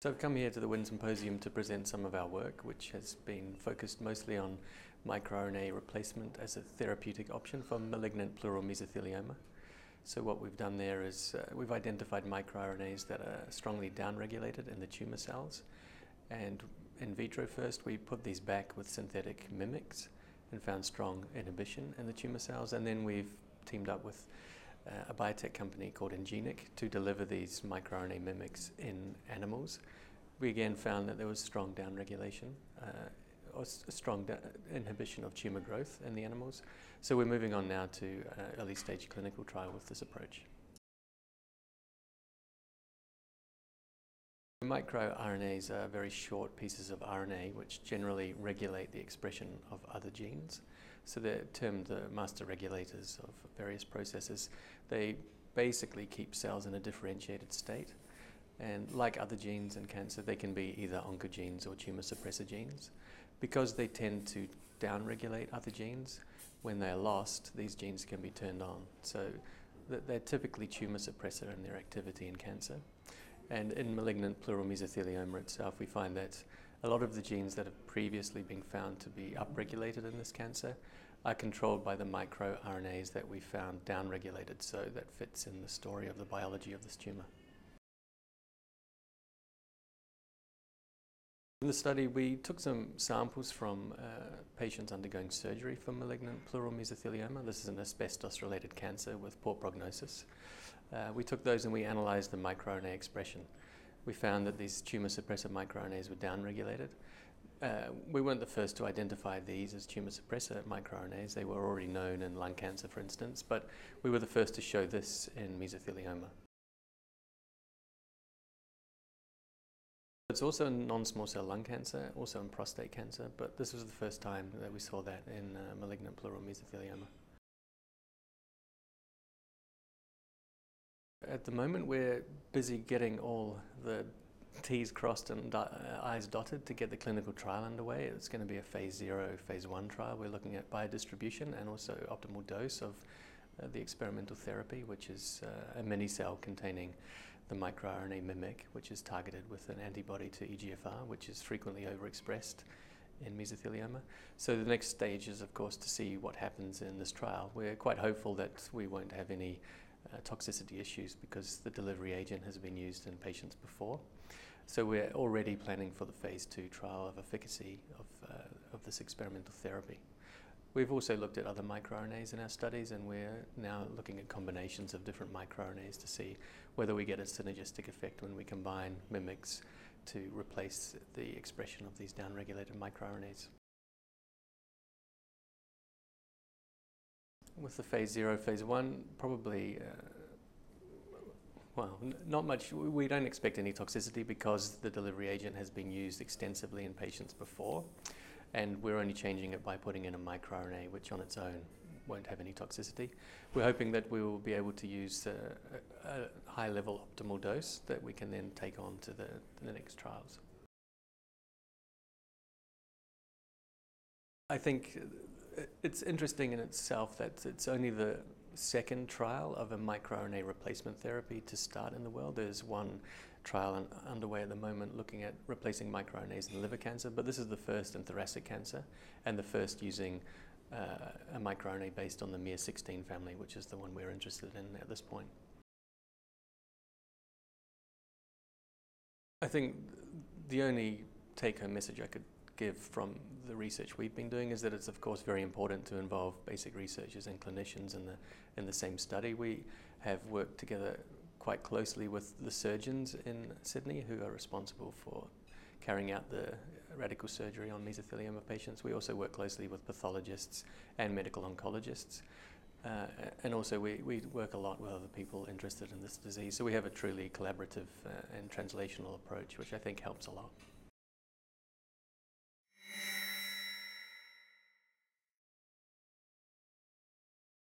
So I've come here to the WIN Symposium to present some of our work, which has been focused mostly on microRNA replacement as a therapeutic option for malignant pleural mesothelioma. So what we've done there is uh, we've identified microRNAs that are strongly downregulated in the tumour cells, and in vitro first we put these back with synthetic mimics and found strong inhibition in the tumour cells, and then we've teamed up with a biotech company called EnGeneIC to deliver these microRNA mimics in animals. We again found that there was strong downregulation, uh, or strong inhibition of tumour growth in the animals. So we're moving on now to uh, early stage clinical trial with this approach. MicroRNAs are very short pieces of RNA which generally regulate the expression of other genes. So they're termed the master regulators of various processes. They basically keep cells in a differentiated state. And like other genes in cancer, they can be either oncogenes or tumor suppressor genes. Because they tend to downregulate other genes, when they're lost, these genes can be turned on. So they're typically tumor suppressor in their activity in cancer. And in malignant pleural mesothelioma itself, we find that a lot of the genes that have previously been found to be upregulated in this cancer are controlled by the microRNAs that we found downregulated, so that fits in the story of the biology of this tumor. In the study, we took some samples from uh, patients undergoing surgery for malignant pleural mesothelioma. This is an asbestos related cancer with poor prognosis. Uh, we took those and we analysed the microRNA expression. We found that these tumour suppressor microRNAs were downregulated. Uh, we weren't the first to identify these as tumour suppressor microRNAs. They were already known in lung cancer, for instance, but we were the first to show this in mesothelioma. It's also in non-small cell lung cancer, also in prostate cancer, but this was the first time that we saw that in uh, malignant pleural mesothelioma. At the moment, we're busy getting all the T's crossed and uh, I's dotted to get the clinical trial underway. It's going to be a phase zero, phase one trial. We're looking at biodistribution and also optimal dose of uh, the experimental therapy, which is uh, a mini cell containing the microRNA mimic, which is targeted with an antibody to EGFR, which is frequently overexpressed in mesothelioma. So the next stage is, of course, to see what happens in this trial. We're quite hopeful that we won't have any uh, toxicity issues because the delivery agent has been used in patients before. So we're already planning for the phase two trial of efficacy of, uh, of this experimental therapy. We've also looked at other microRNAs in our studies, and we're now looking at combinations of different microRNAs to see whether we get a synergistic effect when we combine mimics to replace the expression of these downregulated microRNAs. With the phase zero, phase one, probably, uh, well, n- not much. We don't expect any toxicity because the delivery agent has been used extensively in patients before and we're only changing it by putting in a microRNA, which on its own won't have any toxicity. We're hoping that we will be able to use a, a high level optimal dose that we can then take on to the, the next trials. I think it's interesting in itself that it's only the second trial of a microRNA replacement therapy to start in the world. There's one trial un- underway at the moment looking at replacing microRNAs in liver cancer, but this is the first in thoracic cancer and the first using uh, a microRNA based on the miR16 family, which is the one we're interested in at this point. I think the only take home message I could give from the research we've been doing is that it's of course very important to involve basic researchers and clinicians in the in the same study. We have worked together quite closely with the surgeons in Sydney who are responsible for carrying out the radical surgery on mesothelioma patients. We also work closely with pathologists and medical oncologists. Uh, and also, we, we work a lot with other people interested in this disease. So, we have a truly collaborative uh, and translational approach, which I think helps a lot.